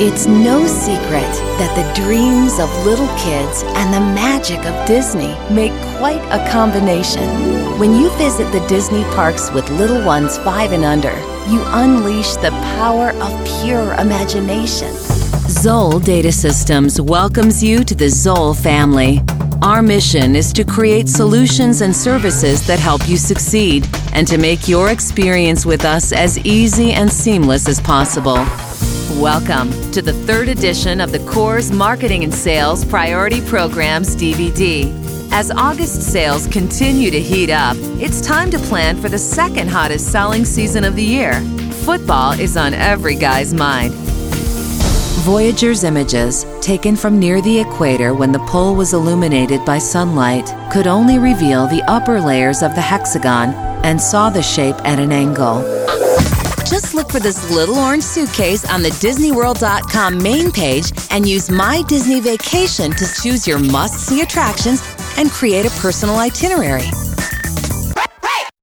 It's no secret that the dreams of little kids and the magic of Disney make quite a combination. When you visit the Disney parks with little ones five and under, you unleash the power of pure imagination. Zoll Data Systems welcomes you to the Zoll family. Our mission is to create solutions and services that help you succeed and to make your experience with us as easy and seamless as possible. Welcome to the third edition of the Coors Marketing and Sales Priority Programs DVD. As August sales continue to heat up, it's time to plan for the second hottest selling season of the year. Football is on every guy's mind. Voyager's images, taken from near the equator when the pole was illuminated by sunlight, could only reveal the upper layers of the hexagon and saw the shape at an angle. Just look for this little orange suitcase on the DisneyWorld.com main page and use My Disney Vacation to choose your must see attractions and create a personal itinerary.